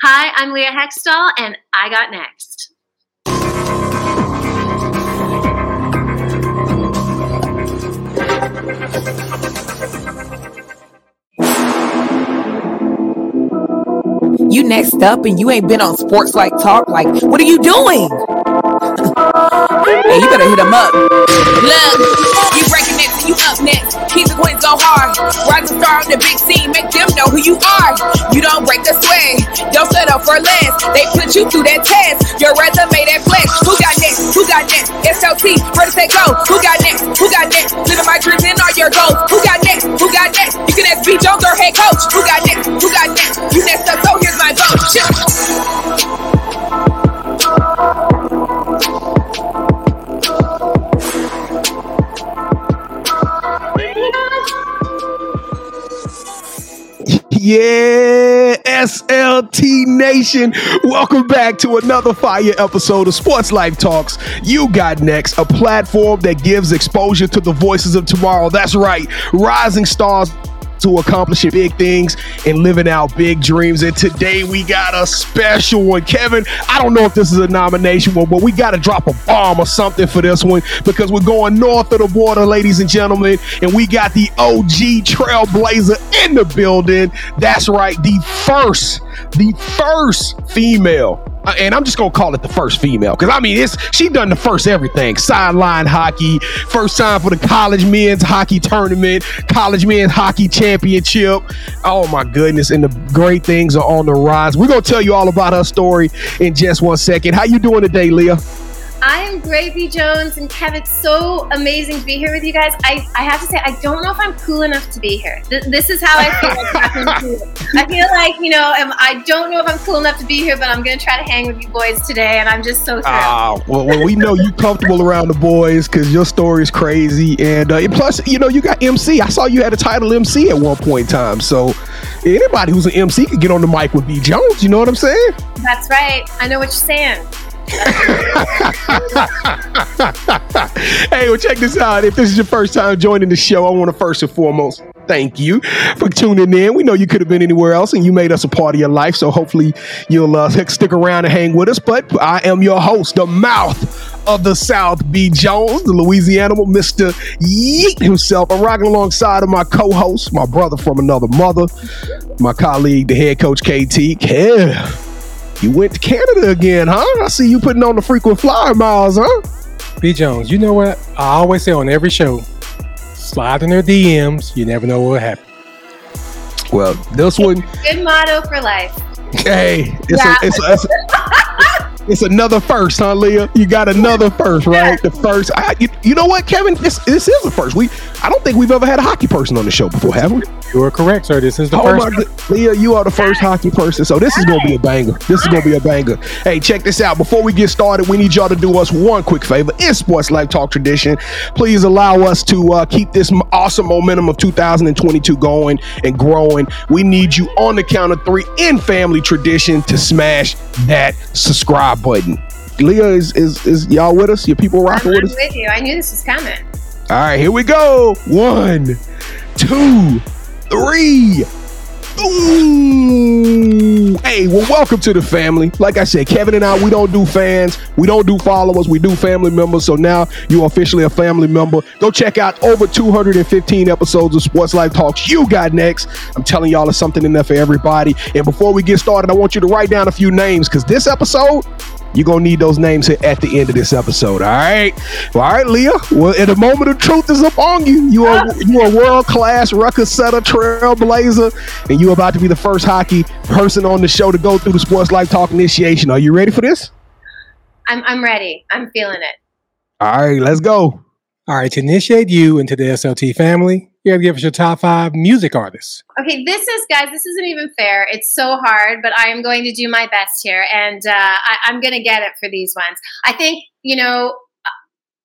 Hi, I'm Leah Hextall, and I got next. You next up and you ain't been on Sports Life Talk. Like, what are you doing? hey, you better hit him up. Look, you you up next. Keep the queens go hard. Rise and star on the big scene, make them know who you are. You don't break the sweat, don't settle for less. They put you through that test. Your resume that flex. Who got next? Who got next? SLT, first say go. Who got next? Who got next? Living my dreams and all your goals. Who got next? Who got next? You can ask B. Jones or head coach. Who got next? Who got next? You next up, so here's my vote. Yeah, SLT Nation. Welcome back to another fire episode of Sports Life Talks. You got next, a platform that gives exposure to the voices of tomorrow. That's right, rising stars to accomplishing big things and living out big dreams. And today we got a special one. Kevin, I don't know if this is a nomination one, but we got to drop a bomb or something for this one because we're going north of the border, ladies and gentlemen, and we got the OG Trailblazer in the building. That's right, the first, the first female Uh, and I'm just gonna call it the first female because I mean it's she done the first everything. Sideline hockey first time for the college men's hockey tournament college men's hockey championship. Oh my goodness and the great things are on the rise. We're gonna tell you all about her story in just one second. How you doing today Leah I am Gravy Jones and Kevin. It's so amazing to be here with you guys. I, I have to say, I don't know if I'm cool enough to be here. Th- this is how I feel. I feel like, you know, I don't know if I'm cool enough to be here, but I'm going to try to hang with you boys today, and I'm just so thrilled. Ah, well, well, we know you comfortable around the boys because your story is crazy. And, uh, and plus, you know, you got MC. I saw you had a title MC at one point in time. So anybody who's an MC could get on the mic with B. Jones. You know what I'm saying? That's right. I know what you're saying. hey, well, check this out. If this is your first time joining the show, I want to first and foremost thank you for tuning in. We know you could have been anywhere else and you made us a part of your life. So hopefully you'll uh, stick around and hang with us. But I am your host, the mouth of the South, B. Jones, the Louisiana Mr. Yeet himself. I'm rocking alongside of my co host, my brother from another mother, my colleague, the head coach, KT. Kev. You went to Canada again, huh? I see you putting on the frequent flyer miles, huh? B. Jones, you know what? I always say on every show, slide in their DMs. You never know what will happen. Well, this one. Good motto for life. Hey, it's, yeah. a, it's, a, it's, a, it's, another first, huh, Leah? You got another first, right? The first. I, you, you know what, Kevin? This this is a first. We I don't think we've ever had a hockey person on the show before, have we? You are correct, sir. This is the oh first. My, Leah, you are the first hockey person, so this is gonna be a banger. This is gonna be a banger. Hey, check this out. Before we get started, we need y'all to do us one quick favor. In Sports Life Talk tradition, please allow us to uh, keep this awesome momentum of 2022 going and growing. We need you on the count of three in family tradition to smash that subscribe button. Leah, is is, is y'all with us? Your people rocking I'm with us? with you. I knew this was coming. All right, here we go. One, two three. Ooh. Hey, well, welcome to the family. Like I said, Kevin and I, we don't do fans, we don't do followers, we do family members. So now you're officially a family member. Go check out over 215 episodes of Sports Life Talks. You got next. I'm telling y'all, there's something in there for everybody. And before we get started, I want you to write down a few names because this episode you're gonna need those names here at the end of this episode. All right. Well, all right, Leah. Well, in the moment of truth is upon you. You are you are world class record setter, trailblazer, and you're about to be the first hockey person on the show to go through the sports life talk initiation. Are you ready for this? I'm I'm ready. I'm feeling it. All right, let's go. All right, to initiate you into the SLT family, you have to give us your top five music artists. Okay, this is, guys, this isn't even fair. It's so hard, but I am going to do my best here, and uh, I, I'm going to get it for these ones. I think, you know,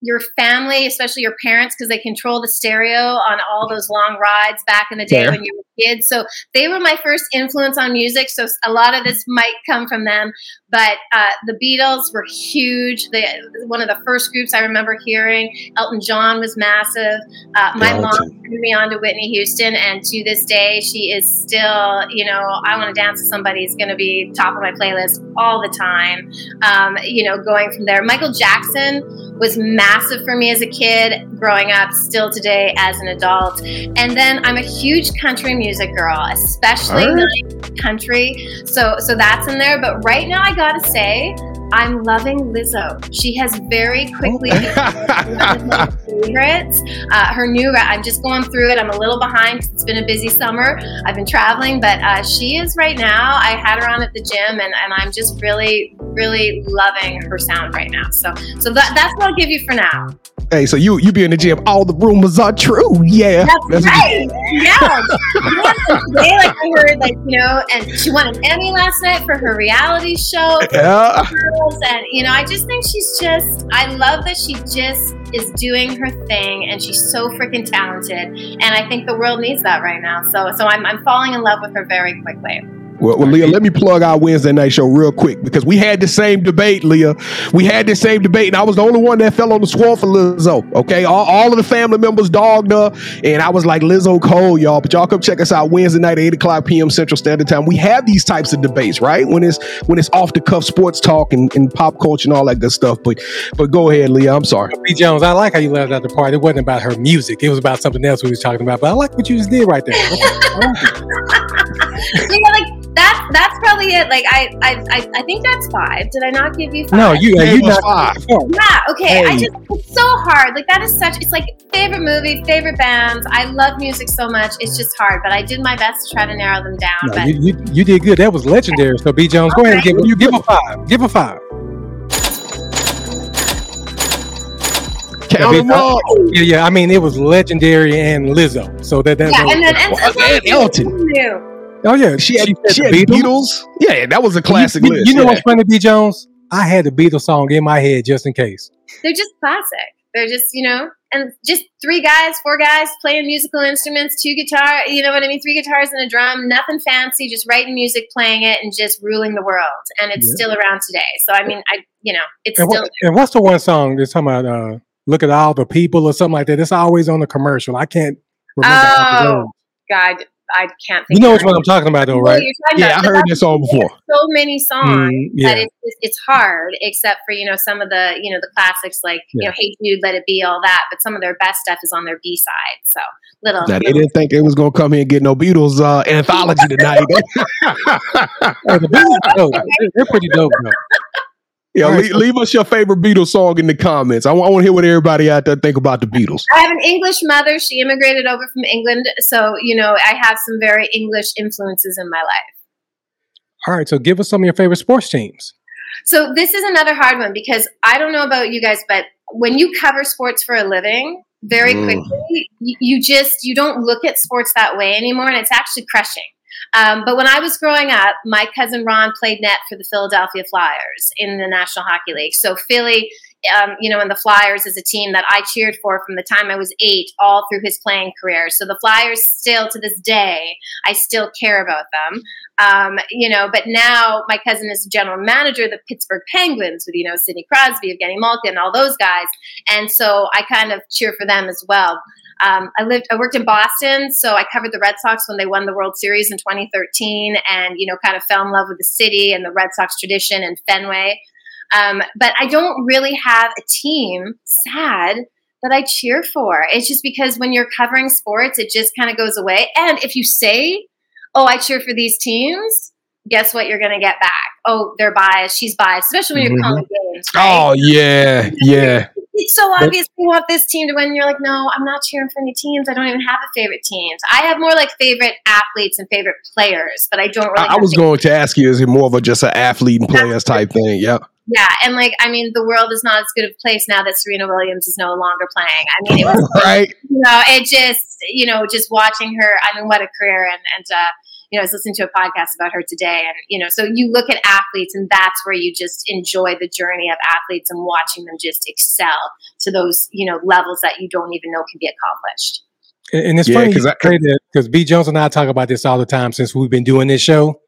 your family, especially your parents, because they control the stereo on all those long rides back in the day when you were kids. So they were my first influence on music. So a lot of this might come from them. But uh, the Beatles were huge. They, one of the first groups I remember hearing. Elton John was massive. Uh, my mom turned me on to Whitney Houston, and to this day, she is still, you know, I want to dance with somebody is going to be top of my playlist all the time. Um, you know, going from there. Michael Jackson was massive for me as a kid, growing up, still today as an adult. And then I'm a huge country music girl, especially right. country. So so that's in there. But right now I gotta say, I'm loving Lizzo. She has very quickly become one of my favorites. Uh, her new, I'm just going through it. I'm a little behind because it's been a busy summer. I've been traveling, but uh, she is right now. I had her on at the gym, and, and I'm just really, really loving her sound right now. So, so that, that's what I'll give you for now. Hey, so you you be in the gym. All the rumors are true. Yeah, that's, that's right. yeah. Today, like I heard, like you know, and she won an Emmy last night for her reality show. Yeah. And you know, I just think she's just. I love that she just is doing her thing, and she's so freaking talented. And I think the world needs that right now. So, so I'm I'm falling in love with her very quickly. Well, well, Leah, let me plug our Wednesday night show real quick because we had the same debate, Leah. We had the same debate, and I was the only one that fell on the sword for Lizzo. Okay, all, all of the family members dogged her, and I was like Lizzo cold, y'all. But y'all come check us out Wednesday night, eight o'clock p.m. Central Standard Time. We have these types of debates, right? When it's when it's off the cuff sports talk and, and pop culture and all that good stuff. But but go ahead, Leah. I'm sorry. B. Jones, I like how you left out the part. It wasn't about her music. It was about something else we was talking about. But I like what you just did right there. you know, like that's that's probably it. Like I, I I think that's five. Did I not give you five? No, you uh, you not five. Yeah. Okay. Hey. I just it's so hard. Like that is such. It's like favorite movie, favorite bands. I love music so much. It's just hard, but I did my best to try to narrow them down. No, but you, you, you did good. That was legendary. So B Jones, okay. go ahead and give you give a five. Give a five. Count them all. Yeah, yeah. I mean, it was legendary and Lizzo. So that that. Yeah, and then and, and, and Elton. Oh yeah, she had, she, she had Beatles. Beatles. Yeah, that was a classic you, list. You know yeah. what's funny, B. Jones? I had the Beatles song in my head just in case. They're just classic. They're just you know, and just three guys, four guys playing musical instruments, two guitar. You know what I mean? Three guitars and a drum. Nothing fancy. Just writing music, playing it, and just ruling the world. And it's yeah. still around today. So I mean, I you know, it's and still. What, and what's the one song that's talking about? Uh, Look at all the people or something like that. It's always on the commercial. I can't remember. Oh God, I can't think. You know which one I'm talking about, though, right? Yeah. I heard this song before. So many songs mm, yeah. that it's, it's hard, except for you know some of the you know the classics like yeah. you know Hey Jude, Let It Be, all that. But some of their best stuff is on their B side. So little. That they didn't think they was gonna come here and get no Beatles uh, anthology tonight. hey, the Beatles, they're pretty dope though. Yeah, right. leave, leave, us your favorite Beatles song in the comments. I want, want to hear what everybody out there think about the Beatles. I have an English mother. She immigrated over from England, so you know I have some very English influences in my life. All right, so give us some of your favorite sports teams. So this is another hard one because I don't know about you guys, but when you cover sports for a living, very mm. quickly you, you just you don't look at sports that way anymore, and it's actually crushing. Um, but when I was growing up, my cousin Ron played net for the Philadelphia Flyers in the National Hockey League. So Philly, um, you know, and the Flyers is a team that I cheered for from the time I was eight, all through his playing career. So the Flyers, still to this day, I still care about them. Um, you know, but now my cousin is general manager of the Pittsburgh Penguins with you know Sidney Crosby, Evgeny Malkin, all those guys, and so I kind of cheer for them as well. Um, I lived, I worked in Boston, so I covered the Red Sox when they won the World Series in 2013, and you know, kind of fell in love with the city and the Red Sox tradition and Fenway. Um, but I don't really have a team. Sad that I cheer for. It's just because when you're covering sports, it just kind of goes away. And if you say, "Oh, I cheer for these teams," guess what? You're going to get back. Oh, they're biased. She's biased, especially when you're mm-hmm. calling games. Right? Oh yeah, yeah it's so obvious we want this team to win. You're like, no, I'm not cheering for any teams. I don't even have a favorite teams. I have more like favorite athletes and favorite players, but I don't really. I, I was going to ask you, is it more of a just an athlete and players type thing? Yep. Yeah, and like I mean, the world is not as good of a place now that Serena Williams is no longer playing. I mean, it was right. You know, it just you know, just watching her. I mean, what a career! And and uh, you know, I was listening to a podcast about her today, and you know, so you look at athletes, and that's where you just enjoy the journey of athletes and watching them just excel to those you know levels that you don't even know can be accomplished. And, and it's Yeah, funny 'cause you I- say that because B Jones and I talk about this all the time since we've been doing this show.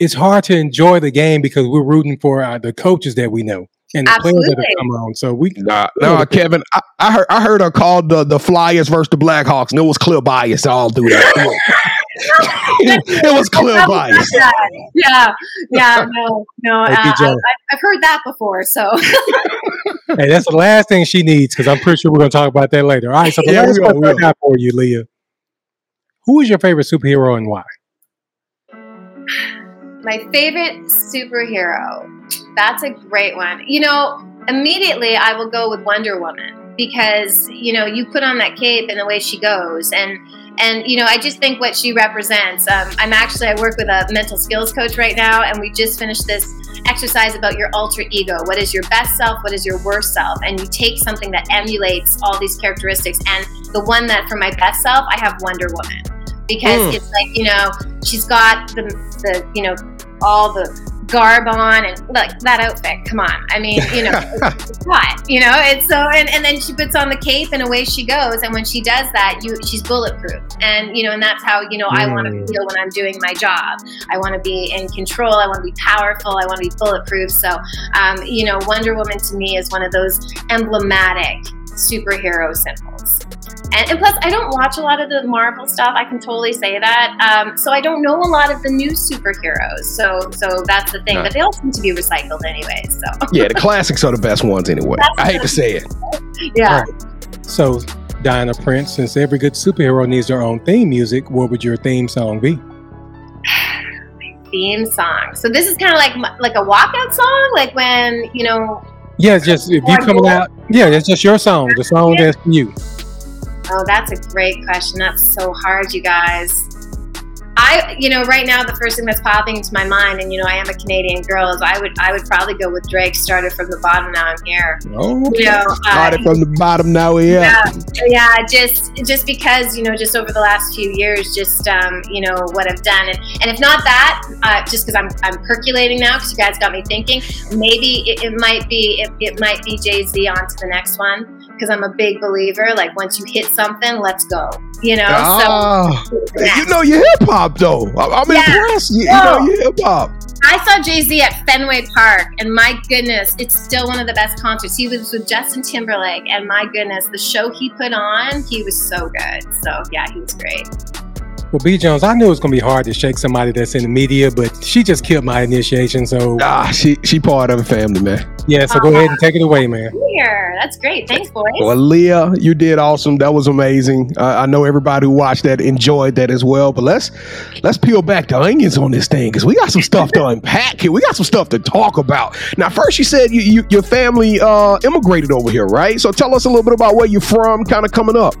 It's hard to enjoy the game because we're rooting for uh, the coaches that we know and the players that have come on. So we Nah, nah, Kevin. I, I heard I heard her called the, the Flyers versus the Blackhawks, and it was clear bias all through that. it was clear bias. Yeah, yeah, no, no. Uh. I, I, I've heard that before. So hey, that's the last thing she needs because I'm pretty sure we're going to talk about that later. All right, so the Yeah, last question we I got for you, Leah. Who is your favorite superhero and why? My favorite superhero. That's a great one. You know, immediately I will go with Wonder Woman because, you know, you put on that cape and the way she goes and and you know, I just think what she represents. Um, I'm actually I work with a mental skills coach right now, and we just finished this exercise about your alter ego. What is your best self? What is your worst self? And you take something that emulates all these characteristics. And the one that for my best self, I have Wonder Woman because Mm. it's like you know she's got the the you know all the garb on and like that outfit come on. I mean you know it's hot you know it's so and, and then she puts on the cape and away she goes. And when she does that you she's bulletproof. And you know and that's how you know i want to Mm. feel when i'm doing my job. I want to be in control. I want to be powerful. I want to be bulletproof. So um, you know wonder woman to me is one of those emblematic superhero symbols and, and plus, I don't watch a lot of the Marvel stuff. I can totally say that. Um, so I don't know a lot of the new superheroes. So so that's the thing. No. But they all seem to be recycled anyway. So Yeah, the classics are the best ones anyway. I hate to say it. yeah. So, Diana Prince, since every good superhero needs their own theme music, what would your theme song be? Theme song. So this is kind of like like a walkout song, like when you know. Yeah, it's just if you coming out, yeah, it's just your song, the song that's for you. Oh, that's a great question. That's so hard, you guys. I, you know, right now the first thing that's popping into my mind, and you know, I am a Canadian girl, is I would, I would probably go with Drake. Started from the bottom, now I'm here. Oh, You know, uh, Started from the bottom, now we're here. yeah yeah just just because you know just over the last few years just um, you know what i've done and, and if not that uh, just because I'm, I'm percolating now because you guys got me thinking maybe it, it might be it, it might be jay-z on to the next one because i'm a big believer like once you hit something let's go you know Ah, so you know your hip hop though. I'm Yeah. impressed. You, you know your hip hop. I saw Jay Z at Fenway Park, and my goodness, it's still one of the best concerts. He was with Justin Timberlake, and my goodness, the show he put on, he was so good. So yeah, he was great. Well, B Jones, I knew it was gonna be hard to shake somebody that's in the media, but she just killed my initiation. So Ah, she she part of the family, man. yeah, so go ahead and take it away, man. Here, that's great. Thanks, boys. Well, Leah, you did awesome. That was amazing. Uh, I know everybody who watched that enjoyed that as well. But let's let's peel back the onions on this thing because we got some stuff to unpack here. We got some stuff to talk about. Now, first, you said you, you your family uh, immigrated over here, right? So tell us a little bit about where you're from, kind of coming up.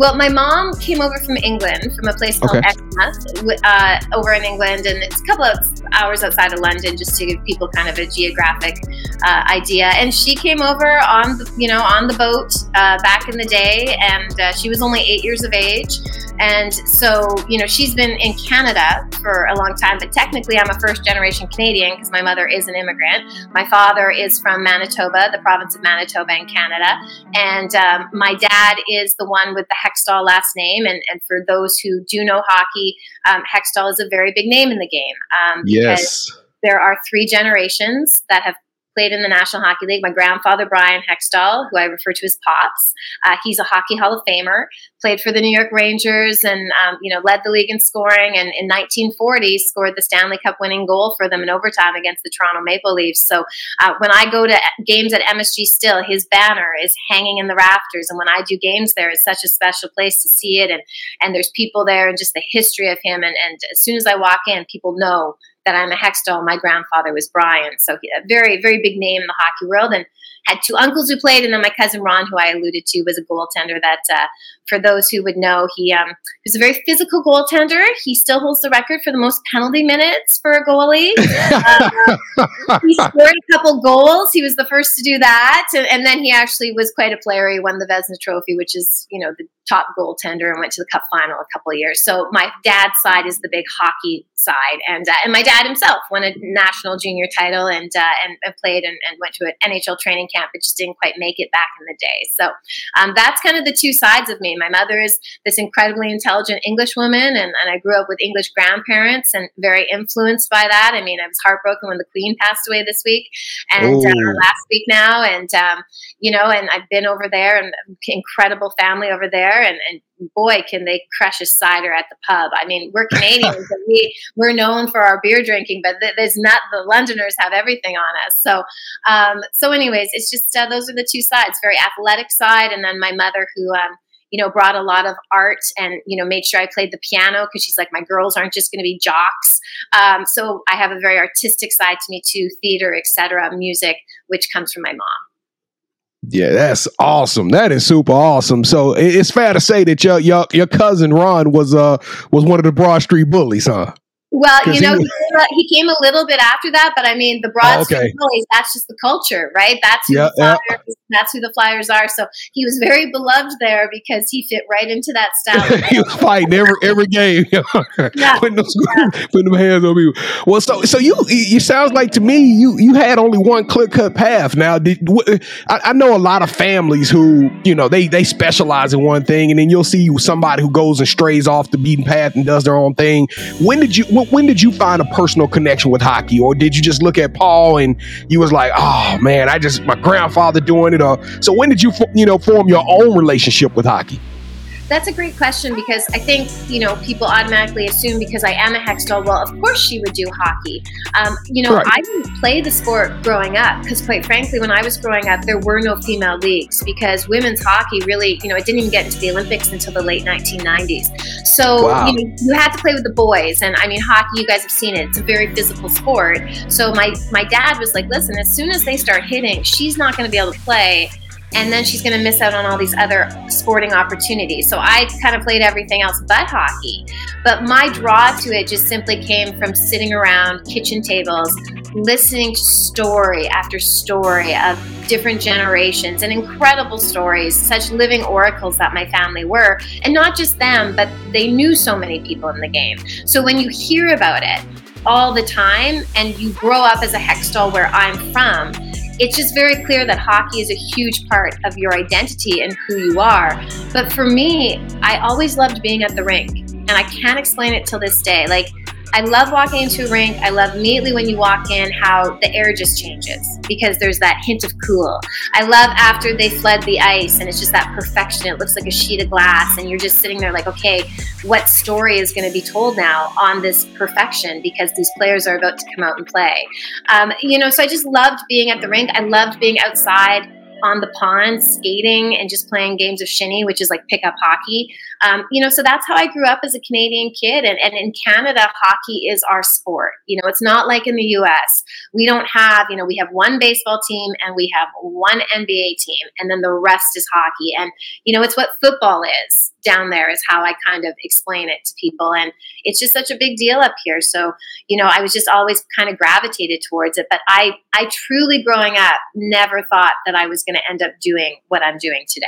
Well, my mom came over from England, from a place called Okay. Exmouth, uh, over in England, and it's a couple of hours outside of London, just to give people kind of a geographic uh, idea. And she came over on, the, you know, on the boat uh, back in the day, and uh, she was only eight years of age. And so, you know, she's been in Canada for a long time, but technically, I'm a first generation Canadian because my mother is an immigrant. My father is from Manitoba, the province of Manitoba in Canada. And um, my dad is the one with the Hextall last name. And, and for those who do know hockey, um, Hextall is a very big name in the game. Um, Yes. there are three generations that have played in the National Hockey League. My grandfather, Brian Hextall, who I refer to as Pops, uh, he's a Hockey Hall of Famer, played for the New York Rangers and, um, you know, led the league in scoring. And in 1940, scored the Stanley Cup winning goal for them in overtime against the Toronto Maple Leafs. So uh, when I go to games at MSG Still, his banner is hanging in the rafters. And when I do games there, it's such a special place to see it. And, and there's people there and just the history of him. And, and as soon as I walk in, people know that I'm a Hextall. My grandfather was Brian, so he, a very, very big name in the hockey world, and had two uncles who played, and then my cousin Ron, who I alluded to, was a goaltender. That, uh, for those who would know, he um, was a very physical goaltender. He still holds the record for the most penalty minutes for a goalie. he scored a couple goals. He was the first to do that, and, and then he actually was quite a player. He won the Vezina Trophy, which is you know the top goaltender and went to the cup final a couple of years. So my dad's side is the big hockey side, and uh, and my dad himself won a national junior title and uh, and, and, played and, and, went to an NHL training camp, but just didn't quite make it back in the day. So um, that's kind of the two sides of me. My mother is this incredibly intelligent English woman, and, and I grew up with English grandparents and very influenced by that. I mean, I was heartbroken when the Queen passed away this week and uh, last week now, and um, you know, and I've been over there and incredible family over there, and, and boy, can they crush a cider at the pub. I mean, we're Canadians and we, we're known for our beer drinking, but there's not, the Londoners have everything on us. So, um, so anyways, it's just, uh, those are the two sides, very athletic side. And then my mother who, um, you know, brought a lot of art and, you know, made sure I played the piano because she's like, my girls aren't just going to be jocks. Um, so I have a very artistic side to me too, theater, etc., music, which comes from my mom. Yeah, that's awesome. That is super awesome. So it's fair to say that your your, your cousin Ron was uh was one of the Broad Street bullies, huh? Well, you know, he, he, came a little bit after that, but I mean, the Broad oh, okay. Street Bullies, that's just the culture, right? That's who, the flyers, that's who the Flyers are. So he was very beloved there because he fit right into that style. he was fighting every every game. yeah. putting, those, yeah. putting them hands on people. Well, so so you you sounds like to me you you had only one clear cut path. Now, did, I, I know a lot of families who you know they they specialize in one thing, and then you'll see somebody who goes and strays off the beaten path and does their own thing. When did you? when did you find a personal connection with hockey, or did you just look at Paul and you was like, oh man, I just my grandfather doing it? So when did you you know form your own relationship with hockey? That's a great question because I think, you know, people automatically assume because I am a Hextall, well, of course she would do hockey. Um, you know, right. I didn't play the sport growing up because, quite frankly, when I was growing up, there were no female leagues because women's hockey really, you know, it didn't even get into the Olympics until the late 1990s. So, wow. you know, you had to play with the boys. And I mean, hockey, you guys have seen it, it's a very physical sport. So my, my dad was like, listen, as soon as they start hitting, she's not going to be able to play and then she's going to miss out on all these other sporting opportunities. So I kind of played everything else but hockey. But my draw to it just simply came from sitting around kitchen tables, listening to story after story of different generations and incredible stories, such living oracles that my family were. And not just them, but they knew so many people in the game. So when you hear about it, all the time and you grow up as a Hextall where I'm from, it's just very clear that hockey is a huge part of your identity and who you are. But for me, I always loved being at the rink, and I can't explain it till this day. Like, I love walking into a rink. I love immediately when you walk in how the air just changes because there's that hint of cool. I love after they fled the ice and it's just that perfection. It looks like a sheet of glass, and you're just sitting there like, okay, what story is going to be told now on this perfection because these players are about to come out and play. Um, you know, so I just loved being at the rink. I loved being outside on the pond skating and just playing games of shinny, which is like pickup hockey. Um, you know, so that's how I grew up as a Canadian kid. And, and in Canada, hockey is our sport. You know, it's not like in the US. We don't have, you know, we have one baseball team and we have one NBA team, and then the rest is hockey. And, you know, it's what football is down there, is how I kind of explain it to people. And it's just such a big deal up here. So, you know, I was just always kind of gravitated towards it. But I, I truly, growing up, never thought that I was going to end up doing what I'm doing today.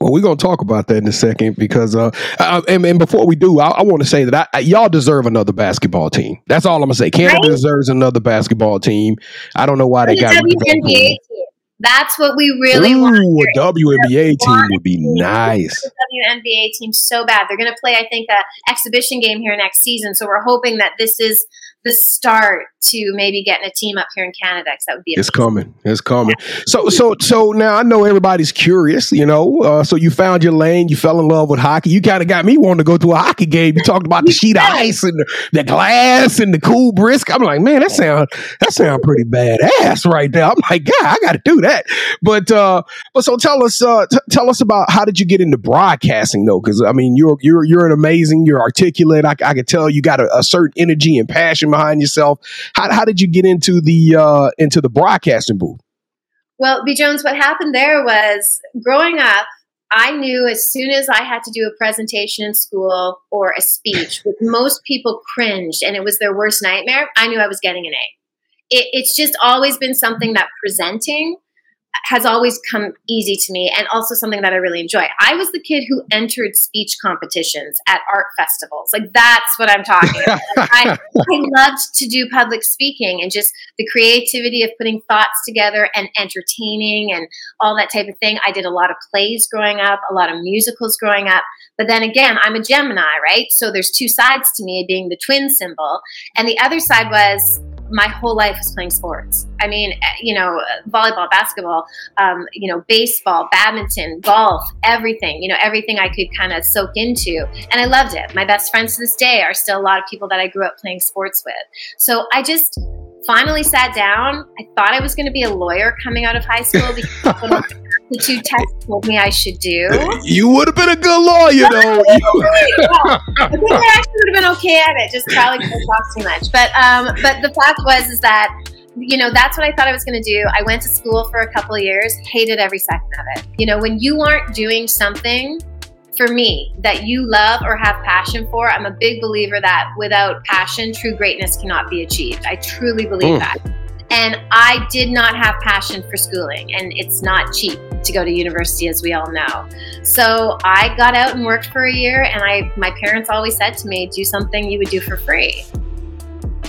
Well, we're gonna talk about that in a second because, uh, uh and, and, before we do, I, I want to say that I, I, y'all deserve another basketball team. That's all I'm gonna say. Canada right? deserves another basketball team. I don't know why they got WNBA team. That's what we really Ooh, want. A WNBA team would be nice. WNBA team so bad. They're going to play, I think, a exhibition game here next season. So we're hoping that this is the start to maybe getting a team up here in Canada because that would be. Amazing. It's coming. It's coming. Yeah. So so so now I know everybody's curious. You know, uh, so you found your lane. You fell in love with hockey. You kind of got me wanting to go to a hockey game. You talked about the sheet of ice and the, the, glass and the cool brisk. I'm like, man, that sound that sound pretty badass right there. I'm like, God, I got to do that. But uh, but so tell us uh, t- tell us about how did you get into broadcasting though? Because I mean, you're you're you're an amazing. You're articulate. I, I could tell you got a, a certain energy and passion behind yourself. How, how did you get into the uh, into the broadcasting booth? Well, B Jones, what happened there was growing up. I knew as soon as I had to do a presentation in school or a speech, which most people cringed and it was their worst nightmare, I knew I was getting an A. It, it's just always been something that presenting has always come easy to me and also something that I really enjoy. I was the kid who entered speech competitions at art festivals. Like that's what I'm talking about. I, I loved to do public speaking and just the creativity of putting thoughts together and entertaining and all that type of thing. I did a lot of plays growing up, a lot of musicals growing up. But then again, I'm a Gemini, right? So there's two sides to me being the twin symbol. And the other side was my whole life was playing sports. I mean, eh, you know, volleyball, basketball, um, you know, baseball, badminton, golf, everything, you know, everything I could kind of soak into. And I loved it. My best friends to this day are still a lot of people that I grew up playing sports with. So I just finally sat down. I thought I was going to be a lawyer coming out of high school because the two texts told me I should do. You would have been a good lawyer, though. I think I actually would have been okay at it. Just probably too much. But um, but the fact was is that you know that's what I thought I was going to do. I went to school for a couple of years, hated every second of it. You know, when you aren't doing something for me that you love or have passion for, I'm a big believer that without passion, true greatness cannot be achieved. I truly believe mm. that. And I did not have passion for schooling, and it's not cheap to go to university, as we all know. So I got out and worked for a year, and I my parents always said to me, "Do something you would do for free."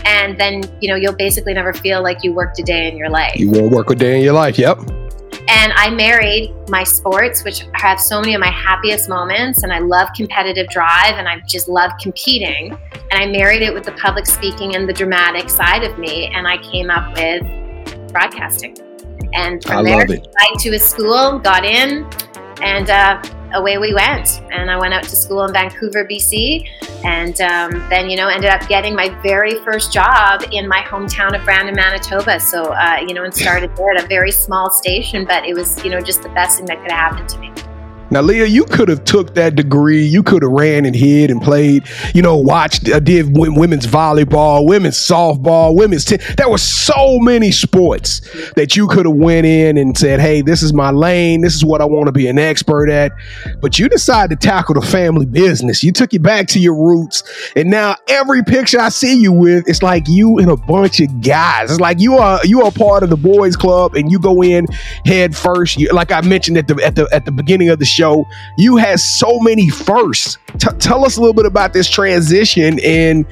And then you know you'll basically never feel like you worked a day in your life. You won't work a day in your life. Yep. And I married my sports, which have so many of my happiest moments. And I love competitive drive and I just love competing. And I married it with the public speaking and the dramatic side of me. And I came up with broadcasting. And from I there, I to a school, got in, and uh, away we went. And I went out to school in Vancouver, BC, and um, then you know ended up getting my very first job in my hometown of Brandon, Manitoba. So uh, you know, and started there at a very small station, but it was you know just the best thing that could have happened to me. Now, Leah, you could have took that degree. You could have ran and hid and played. You know, watched, uh, did women's volleyball, women's softball, women's. T- there were so many sports that you could have went in and said, "Hey, this is my lane. This is what I want to be an expert at." But you decided to tackle the family business. You took it back to your roots, and now every picture I see you with, it's like you and a bunch of guys. It's like you are you are part of the boys' club, and you go in head first. You, like I mentioned at the at the at the beginning of the show show, you had so many firsts. T- tell us a little bit about this transition and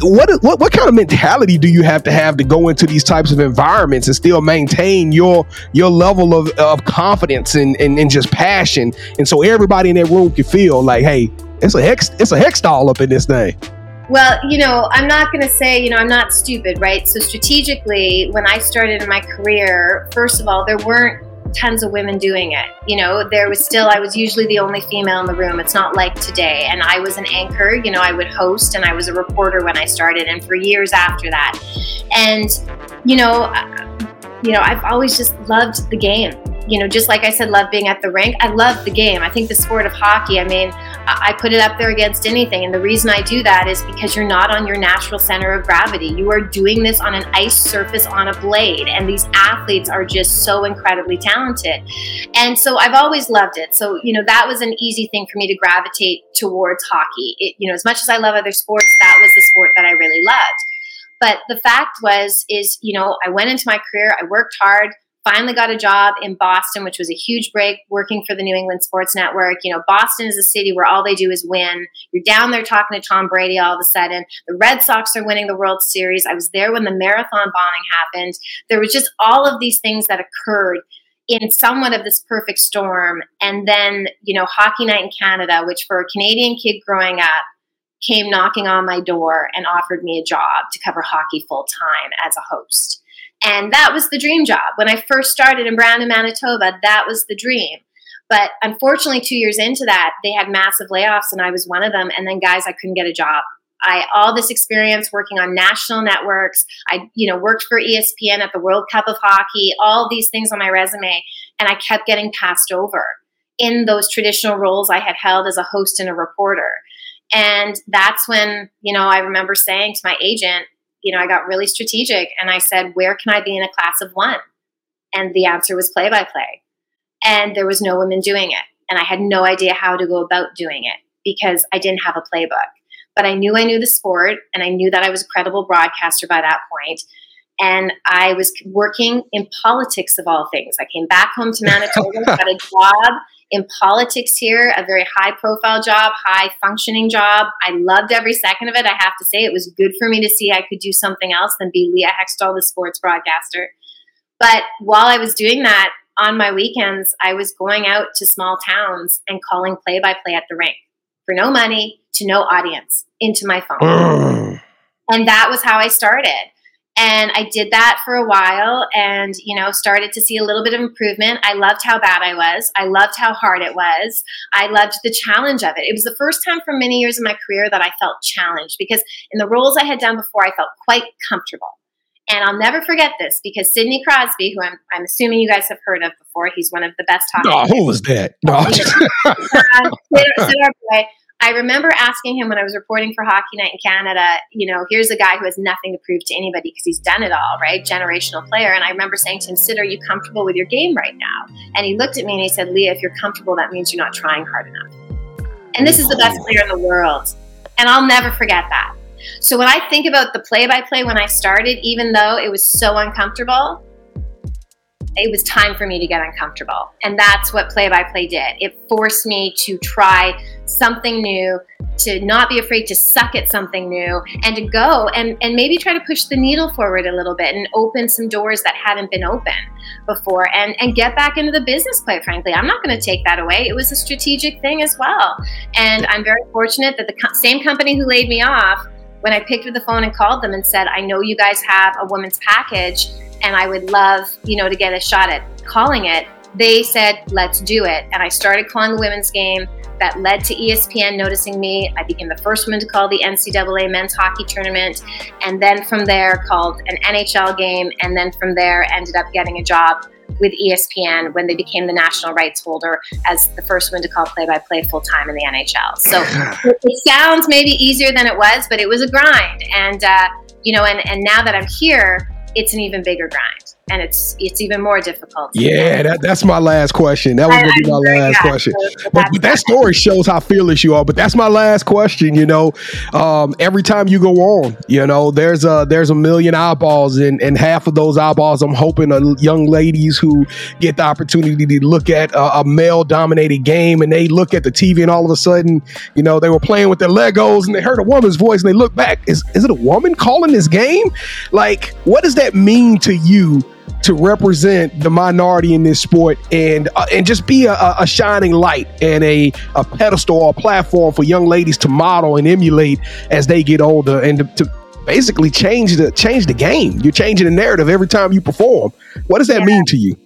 what, what what kind of mentality do you have to have to go into these types of environments and still maintain your your level of, of confidence and, and, and just passion and so everybody in that room can feel like hey it's a hex it's a Hextall up in this thing well, you know, I'm not going to say, you know, I'm not stupid, right? So, strategically, when I started in my career, first of all, there weren't tons of women doing it. You know, there was still, I was usually the only female in the room. It's not like today. And I was an anchor, you know, I would host and I was a reporter when I started and for years after that. And, you know, you know, I've always just loved the game you know, just like I said, love being at the rink. I love the game. I think the sport of hockey, I mean, I put it up there against anything. And the reason I do that is because you're not on your natural center of gravity. You are doing this on an ice surface on a blade. And these athletes are just so incredibly talented. And so I've always loved it. So, you know, that was an easy thing for me to gravitate towards hockey. It, you know, as much as I love other sports, that was the sport that I really loved. But the fact was, is, you know, I went into my career, I worked hard finally got a job in Boston, which was a huge break working for the New England Sports Network. You know, Boston is a city where all they do is win. You're down there talking to Tom Brady all of a sudden. The Red Sox are winning the World Series. I was there when the marathon bombing happened. There was just all of these things that occurred in somewhat of this perfect storm. And then, you know, Hockey Night in Canada, which for a Canadian kid growing up, came knocking on my door and offered me a job to cover hockey full time as a host. And that was the dream job. When I first started in Brandon, Manitoba, that was the dream. But unfortunately, two years into that, they had massive layoffs, and I was one of them. And then, guys, I couldn't get a job. I all this experience working on national networks. I, you know, worked for ESPN at the World Cup of Hockey. All these things on my resume, and I kept getting passed over in those traditional roles I had held as a host and a reporter. And that's when, you know, I remember saying to my agent, you know, I got really strategic and I said, where can I be in a class of one? And the answer was play by play. And there was no women doing it. And I had no idea how to go about doing it because I didn't have a playbook. But I knew I knew the sport and I knew that I was a credible broadcaster by that point. and I was working in politics of all things. I came back home to Manitoba, got a job in politics here, a very high profile job, high functioning job. I loved every second of it. I have to say, it was good for me to see I could do something else than be Leah Hextall, the sports broadcaster. But while I was doing that, on my weekends, I was going out to small towns and calling play by play at the rink for no money to no audience into my phone. and that was how I started. And I did that for a while and, you know, started to see a little bit of improvement. I loved how bad I was. I loved how hard it was. I loved the challenge of it. It was the first time for many years in my career that I felt challenged because in the roles I had done before, I felt quite comfortable. And I'll never forget this because Sidney Crosby, who I'm, I'm assuming you guys have heard of before, he's one of the best hockey. No, who was that? No, I remember asking him when I was reporting for Hockey Night in Canada, you know, here's a guy who has nothing to prove to anybody because he's done it all, right? Generational player. And I remember saying to him, Sid, are you comfortable with your game right now? And he looked at me and he said, Leah, if you're comfortable, that means you're not trying hard enough. And this is the best player in the world. And I'll never forget that. So when I think about the play by play when I started, even though it was so uncomfortable, it was time for me to get uncomfortable. And that's what play by play did. It forced me to try something new, to not be afraid to suck at something new, and to go and, and maybe try to push the needle forward a little bit and open some doors that hadn't been open before and, and get back into the business, quite frankly. I'm not going to take that away. It was a strategic thing as well. And I'm very fortunate that the co- same company who laid me off when I picked up the phone and called them and said, I know you guys have a women's package and I would love, you know, to get a shot at calling it, they said, let's do it. And I started calling the women's game. That led to ESPN noticing me. I became the first woman to call the NCAA men's hockey tournament. And then from there, called an NHL game. And then from there, ended up getting a job with ESPN when they became the national rights holder as the first one to call play by play full time in the NHL. So it sounds maybe easier than it was, but it was a grind. And, uh, you know, and, and now that I'm here, it's an even bigger grind and it's it's even more difficult. Yeah, that, that's my last question. That was going to be my last question. but, but that story shows how fearless you are. But that's my last question. You know, um, every time you go on, you know, there's a there's a million eyeballs, and and half of those eyeballs, I'm hoping are young ladies who get the opportunity to look at a, a male dominated game, and they look at the TV, and all of a sudden, you know, they were playing with their Legos, and they heard a woman's voice, and they look back, is is it a woman calling this game? Like, what does that mean to you? To represent the minority in this sport and uh, and just be a, a, shining light and a, a pedestal or a platform for young ladies to model and emulate as they get older and to, to basically change the change the game. You're changing the narrative every time you perform. What does that yeah. mean to you?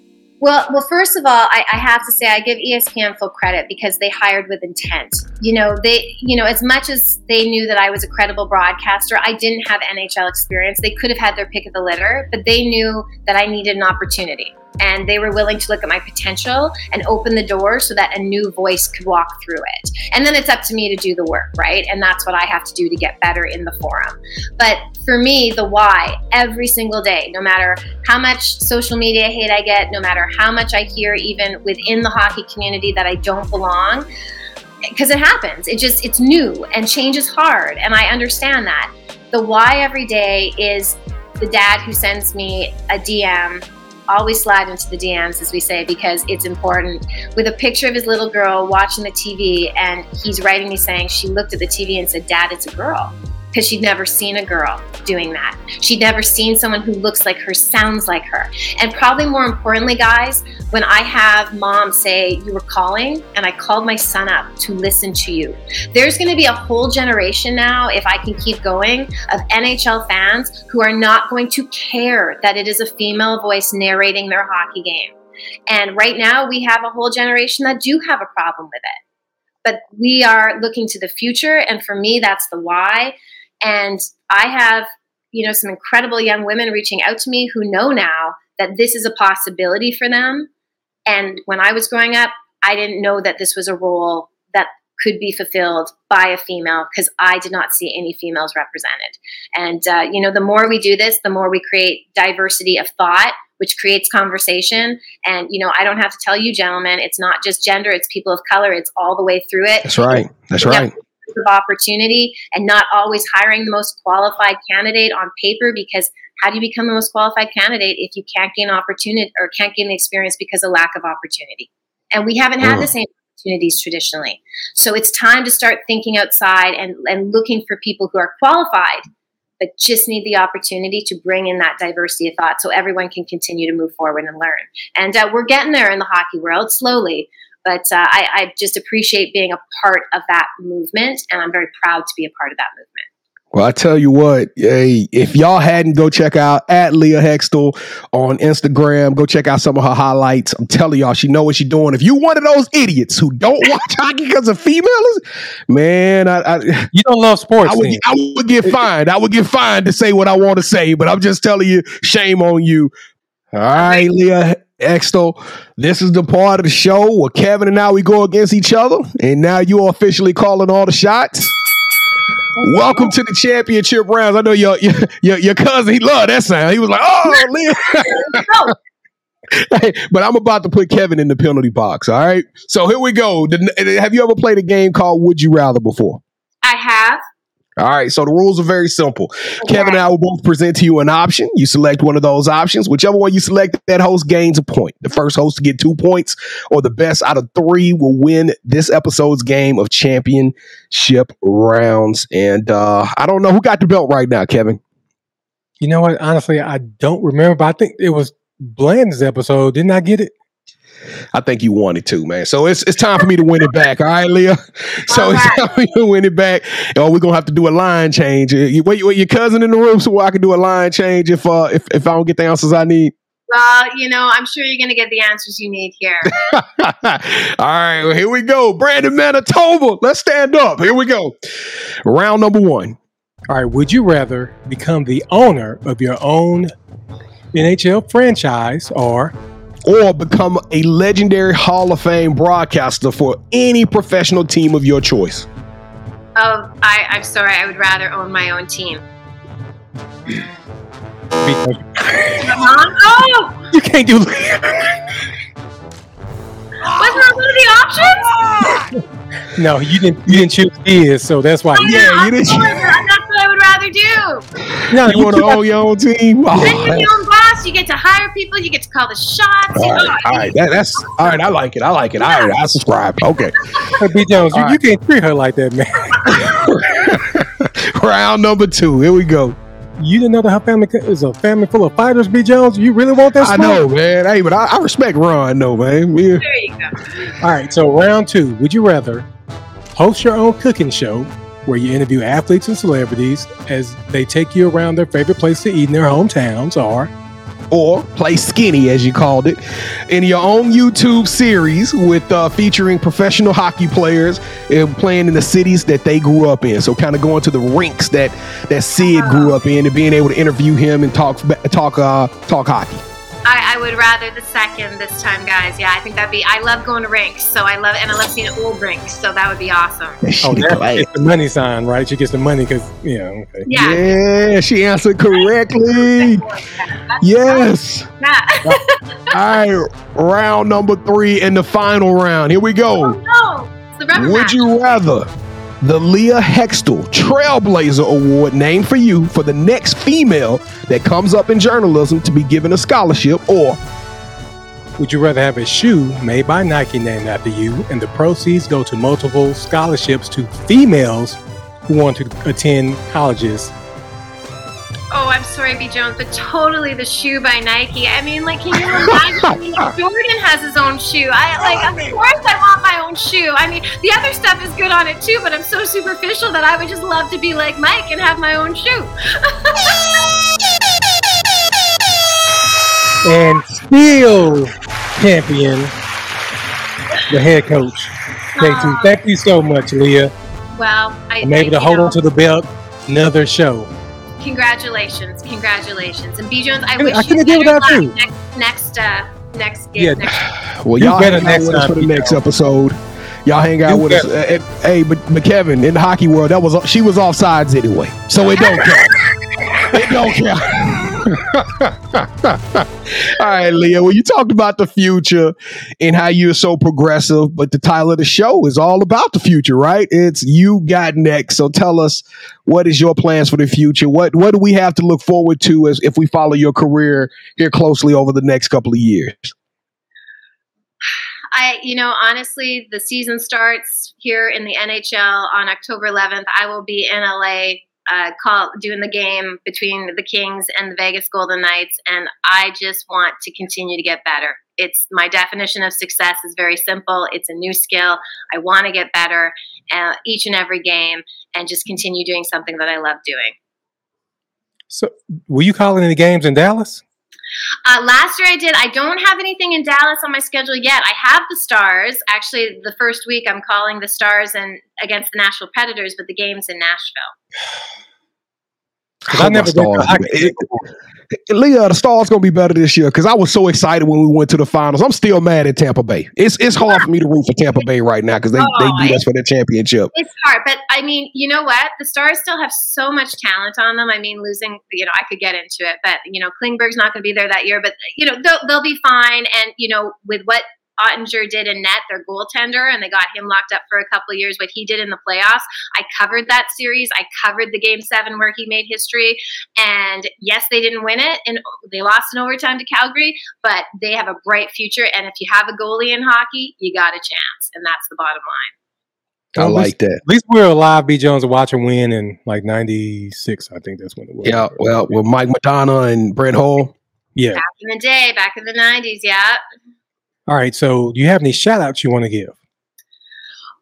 Well, well, first of all, I, I, have to say I give ESPN full credit because they hired with intent. You know, they, you know, as much as they knew that I was a credible broadcaster, I didn't have NHL experience. They could have had their pick of the litter, but they knew that I needed an opportunity and they were willing to look at my potential and open the door so that a new voice could walk through it. And then it's up to me to do the work, right? And that's what I have to do to get better in the forum. But for me, the why every single day, no matter how much social media hate I get, no matter how much I hear even within the hockey community that I don't belong, because it happens. It just it's new and change is hard and I understand that. The why every day is the dad who sends me a DM always slide into the DMs, as we say, because it's important. With a picture of his little girl watching the TV, and he's writing me saying she looked at the TV and said, Dad, it's a girl because she'd never seen a girl doing that. She'd never seen someone who looks like her, sounds like her. And probably more importantly, guys, when I have mom say, You were calling, and I called my son up to listen to you, there's going to be a whole generation now, if I can keep going, of NHL fans who are not going to care that it is a female voice narrating their hockey game. And right now, we have a whole generation that do have a problem with it. But we are looking to the future, and for me, that's the why. And I have, you know, some incredible young women reaching out to me who know now that this is a possibility for them. And when I was growing up, I didn't know that this was a role that could be fulfilled by a female because I did not see any females represented. And, uh, you know, the more we do this, the more we create diversity of thought, which creates conversation. And, you know, I don't have to tell you, gentlemen, it's not just gender, it's people of color, it's all the way through it. That's right. That's right of opportunity and not always hiring the most qualified candidate on paper because how do you become the most qualified candidate if you can't gain opportunity or can't gain the experience because of lack of opportunity? And we haven't had Mm. the same opportunities traditionally. So it's time to start thinking outside and, and looking for people who are qualified, but just need the opportunity to bring in that diversity of thought so everyone can continue to move forward and learn. And uh, we're getting there in the hockey world slowly. But uh, I, I just appreciate being a part of that movement, and I'm very proud to be a part of that movement. Well, I tell you what, hey, if y'all hadn't, go check out at Leah Hextall on Instagram. Go check out some of her highlights. I'm telling y'all, she know what she's doing. If you one of those idiots who don't watch hockey because of females, man, I, I You don't love sports. I would. I would get fined. I would get fined to say what I want to say, but I'm just telling you, shame on you. All right, Leah Hextall. This is the part of the show where Kevin and I we go against each other, and now you're officially calling all the shots. Welcome to the championship rounds. I know your your your, your cousin. He loved that sound. He was like, "Oh, Leah." Hey, but I'm about to put Kevin in the penalty box. All right. So here we go. Have you ever played a game called Would You Rather before? I have. All right, so the rules are very simple. Kevin and I will both present to you an option. You select one of those options. Whichever one you select, that host gains a point. The first host to get two points, or the best out of three, will win this episode's game of championship rounds. And uh, I don't know who got the belt right now, Kevin. You know what? Honestly, I don't remember, but I think it was Bland's episode. Didn't I get it? I think you wanted to, man. So it's it's time for me to win it back. All right, Leah. So All it's right. time for me to win it back. Or we're gonna have to do a line change. Uh, You wait, wait, your cousin in the room, so I can do a line change if uh if, if I don't get the answers I need. Well, you know, I'm sure you're going to get the answers you need here. All right, well, here we go. Brandon Manitoba. Let's stand up. Here we go. Round number one. All right. Would you rather become the owner of your own NHL franchise or Or become a legendary Hall of Fame broadcaster for any professional team of your choice. oh, I, I'm sorry. I would rather own my own team. Oh, you can't do wasn't that one of the options? no, you didn't you didn't choose his, so that's why. Yeah, you didn't- but That's what I would rather do. No, You want to own your own team? Oh, Then you're that's- your own boss. You get to hire people. You get to call the shots. all you know, right, all right. That, that's all right. I like it. I like it. All right, I subscribe. Okay. B. Jones, you, All you can't treat her like that, man. Round number two. Here we go. You didn't know that her family co- is a family full of fighters, B. Jones. You really want that? I know, man. Hey, but I, I respect Ron, though, man. Yeah. There you go. All right, so round two. Would you rather host your own cooking show where you interview athletes and celebrities as they take you around their favorite place to eat in their hometowns, or or play skinny as you called it in your own youtube series with uh, featuring professional hockey players and playing in the cities that they grew up in. So kind of going to the rinks that that sid grew up in and being able to interview him and talk talk uh talk hockey I, I would rather the second this time, guys. Yeah, I think that'd be. I love going to rinks, so I love and I love seeing old rinks, so that would be awesome. Oh, shit that, the money sign, right? She gets the money because yeah, okay. Yeah. yeah she answered correctly yes Yeah. all right round number three in the final round here we go Oh no, it's the Would match. you rather the Leah Hextall Trailblazer Award named for you for the next female that comes up in journalism to be given a scholarship, or Would you rather have a shoe made by Nike named after you, and the proceeds go to multiple scholarships to females who want to attend colleges? Oh, I'm sorry, B. Jones, but totally the shoe by Nike. I mean, like, can you imagine? Jordan has his own shoe. I like, of course, I want my own shoe. I mean, the other stuff is good on it too, but I'm so superficial that I would just love to be like Mike and have my own shoe. And still champion, the head coach. Thank you, ah. thank you so much, Leah. Well, I I'm able to hold know, on to the belt. Another show. Congratulations, congratulations, and B. Jones, I I wish couldn't you deal better with that luck too. next, next, uh, next Yeah. Next well, You y'all better next with us time, for the next know. episode. Y'all hang out You with us. Uh, and- hey, but, but Kevin, in the hockey world, that was she was offsides anyway, so it don't count. it don't count. All right, Leah. Well, you talked about the future and how you're so progressive, but the title of the show is all about the future, right? It's you got next. So tell us what is your plans for the future? What what do we have to look forward to as if we follow your career here closely over the next couple of years? I, you know, honestly, the season starts here in the NHL on October 11th. I will be in LA uh, call doing the game between the Kings and the Vegas Golden Knights, and I just want to continue to get better. It's my definition of success is very simple. It's a new skill. I want to get better uh, each and every game, and just continue doing something that I love doing. So, were you calling any games in Dallas? Uh, last year I did. I don't have anything in Dallas on my schedule yet. I have the Stars. Actually, the first week I'm calling the Stars and against the Nashville Predators, but the game's in Nashville. I never been Leah, the Stars gonna be better this year because I was so excited when we went to the finals. I'm still mad at Tampa Bay. It's it's hard for me to root for Tampa Bay right now because they, oh, they beat us for the championship. It's hard, but I mean, you know what? The Stars still have so much talent on them. I mean, losing, you know, I could get into it, but you know, Klingberg's not going to be there that year. But you know, they'll, they'll be fine. And you know, with what Oettinger did in net, their goaltender, and they got him locked up for a couple of years. What he did in the playoffs, I covered that series. I covered the game seven where he made history. And yes, they didn't win it, and they lost in overtime to Calgary, but they have a bright future. And if you have a goalie in hockey, you got a chance, and that's the bottom line. I like that. At least we were alive, B. Jones, to watch him win in like '96. I think that's when it was. Yeah, well, with Mike Modano and Brett Hull. Yeah, back in the day, back in the '90s. Yeah. All right. So, do you have any shout outs you want to give?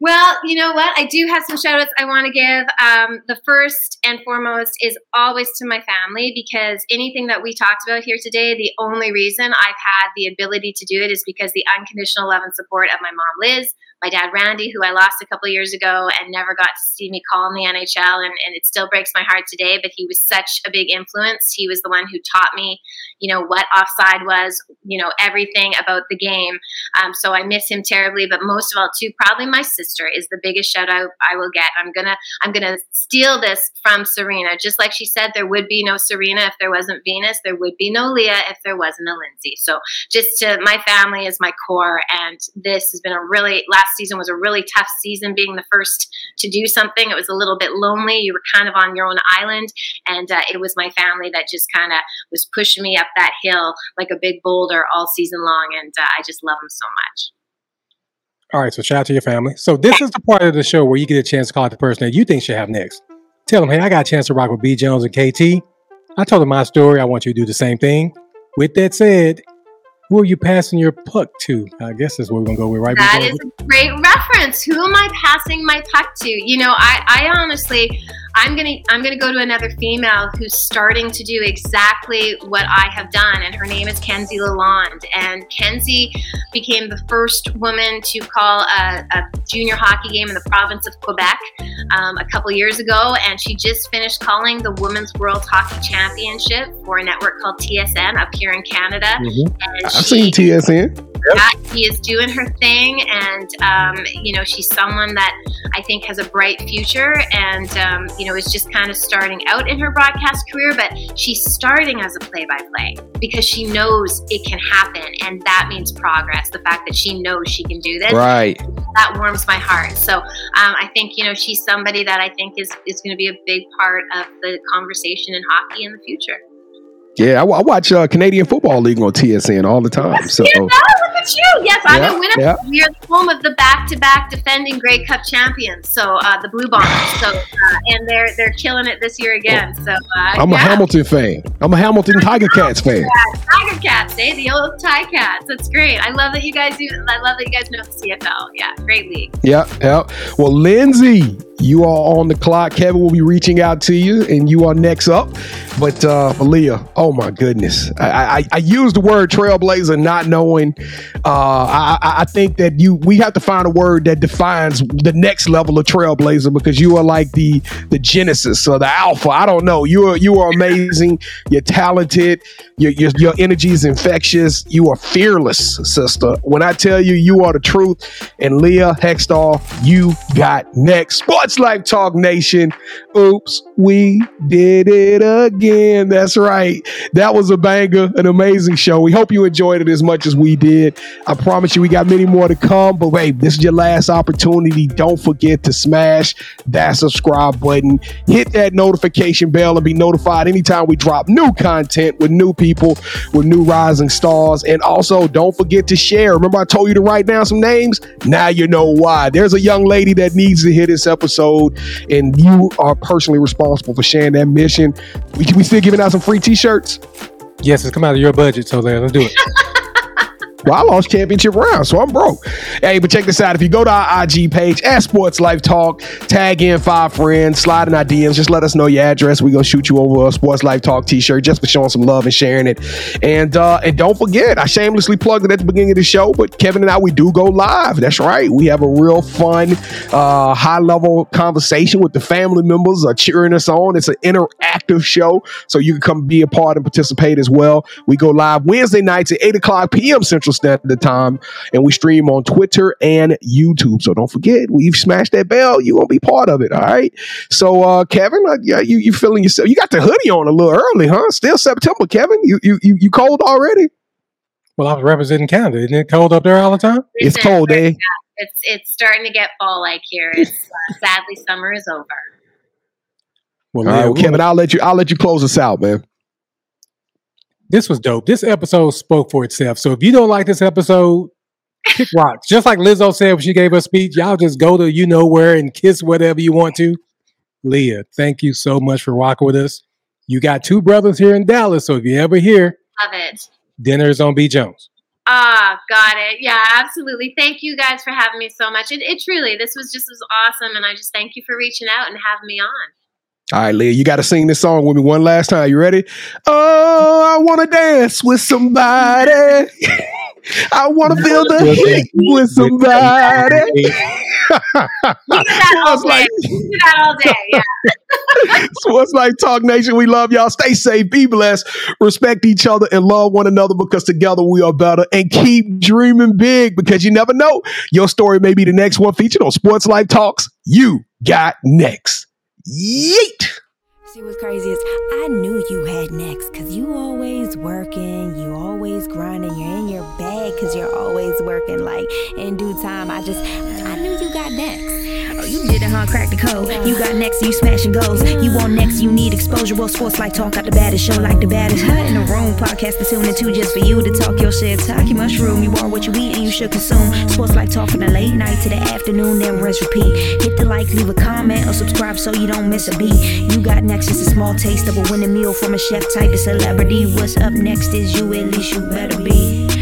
Well, you know what? I do have some shout outs I want to give. Um, the first and foremost is always to my family because anything that we talked about here today, the only reason I've had the ability to do it is because the unconditional love and support of my mom, Liz, my dad Randy, who I lost a couple years ago and never got to see me call in the NHL, and, and it still breaks my heart today. But he was such a big influence. He was the one who taught me, you know, what offside was, you know, everything about the game. Um, so I miss him terribly. But most of all, too, probably my sister is the biggest shout out I will get. I'm gonna I'm gonna steal this from Serena, just like she said, there would be no Serena if there wasn't Venus. There would be no Leah if there wasn't a Lindsay. So just to my family is my core, and this has been a really last last season was a really tough season being the first to do something. It was a little bit lonely. You were kind of on your own island. And uh, it was my family that just kind of was pushing me up that hill like a big boulder all season long. And uh, I just love them so much. All right, so shout out to your family. So this is the part of the show where you get a chance to call out the person that you think should have next. Tell them, hey, I got a chance to rock with B Jones and KT. I told them my story. I want you to do the same thing. With that said, who are you passing your puck to? I guess that's what we're gonna go with, right? That is a great reference. Who am I passing my puck to? You know, I, I honestly, I'm gonna, I'm gonna go to another female who's starting to do exactly what I have done, and her name is Kenzie Lalonde. And Kenzie became the first woman to call a, a junior hockey game in the province of Quebec um, a couple years ago, and she just finished calling the Women's World Hockey Championship for a network called TSN up here in Canada. Mm-hmm. I've seen TSN. Yeah, she is doing her thing, and um, you know she's someone that I think has a bright future, and um, you know is just kind of starting out in her broadcast career, but she's starting as a play-by-play because she knows it can happen, and that means progress. The fact that she knows she can do this, right, that warms my heart. So um, I think you know she's somebody that I think is is going to be a big part of the conversation in hockey in the future. Yeah, I, I watch uh, Canadian Football League on TSN all the time. So you know, look at you. Yes, I'm yeah, a winner. Yeah. We are the home of the back-to-back defending Grey Cup champions. So uh, the Blue Bombers. So uh, and they're they're killing it this year again. So uh, I'm yeah. a Hamilton fan. I'm a Hamilton Tiger Cats fan. Tiger Cats, eh? The old Ti-Cats. That's great. I love that you guys do. I love that you guys know the CFL. Yeah, great league. Yeah, yeah. Well, Lindsay, you are on the clock. Kevin will be reaching out to you, and you are next up. But uh, Leah, oh my goodness, I, I, I use the word trailblazer, not knowing. Uh, I, I think that you we have to find a word that defines the next level of trailblazer because you are like the the genesis or the alpha. I don't know. You are you are amazing. You're talented. Your your, your energy is infectious. You are fearless, sister. When I tell you, you are the truth. And Leah Hextall, you got next. Sports Sports Life Talk Nation. Oops, we did it again. That's right. That was a banger, an amazing show. We hope you enjoyed it as much as we did. I promise you, we got many more to come. But wait, this is your last opportunity. Don't forget to smash that subscribe button, hit that notification bell, and be notified anytime we drop new content with new people, with new rising stars. And also, don't forget to share. Remember, I told you to write down some names? Now you know why. There's a young lady that needs to hear this episode, and you are personally responsible for sharing that mission. We, we still giving out some free t shirts. Yes, it's come out of your budget, so let's do it. Well, I lost championship round, so I'm broke. Hey, but check this out. If you go to our IG page at Sports Life Talk, tag in five friends, slide in our DMs, just let us know your address. We're gonna shoot you over a Sports Life Talk t-shirt just for showing some love and sharing it. And uh, and don't forget, I shamelessly plugged it at the beginning of the show, but Kevin and I we do go live. That's right. We have a real fun, uh, high level conversation with the family members uh, cheering us on. It's an interactive show, so you can come be a part and participate as well. We go live Wednesday nights at 8 o'clock p.m. Central Standard Time, and we stream on Twitter and YouTube. So don't forget, we have smashed that bell, you won't be part of it. All right. So uh, Kevin, uh, yeah, you you feeling yourself? You got the hoodie on a little early, huh? Still September, Kevin. You you you, you cold already? Well, I was representing Canada. Isn't it cold up there all the time? It's cold, eh? It's it's starting to get fall like here. It's uh, sadly summer is over. Well, All right, yeah, well, Kevin, I'll let you I'll let you close us out, man. This was dope. This episode spoke for itself. So if you don't like this episode, kick rocks. Just like Lizzo said when she gave her speech, y'all just go to you know where and kiss whatever you want to. Leah, thank you so much for rocking with us. You got two brothers here in Dallas, so if you ever here, Love it. dinner's on B Jones. Ah, got it. Yeah, absolutely. Thank you guys for having me so much. It, it truly, this was just was awesome, and I just thank you for reaching out and having me on. All right, Leah, you got to sing this song with me one last time. You ready? Oh, I want to dance with somebody. I want to feel the heat with somebody. Do that all day. like We that all day. Yeah. Sports Life Talk Nation. We love y'all. Stay safe, be blessed, respect each other, and love one another because together we are better. And keep dreaming big because you never know. Your story may be the next one featured on Sports Life Talks. You got next. Yeet. See what's crazy is I knew you had next cause you always working, you always grinding, you're in your bag cause you're always working. Like in due time, I just I knew you got next. You did it, huh? Crack the code. You got next, you smashing goals. You want next, you need exposure. Well, Sports Life Talk out the baddest show like the baddest. Hut in the room, podcast to tune into just for you to talk your shit. Talk your mushroom. You are what you eat and you should consume. Sports Life Talk from the late night to the afternoon, then rest repeat. Hit the like, leave a comment, or subscribe so you don't miss a beat. You got next, it's a small taste of a winning meal from a chef type of celebrity. What's up next is you, at least you better be.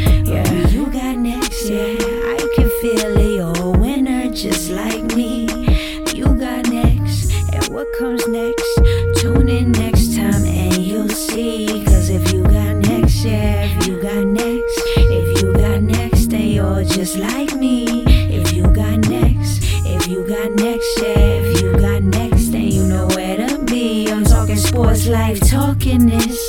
Just like me. If you got next, if you got next, yeah, if you got next, then you know where to be. I'm talking sports life, talking this.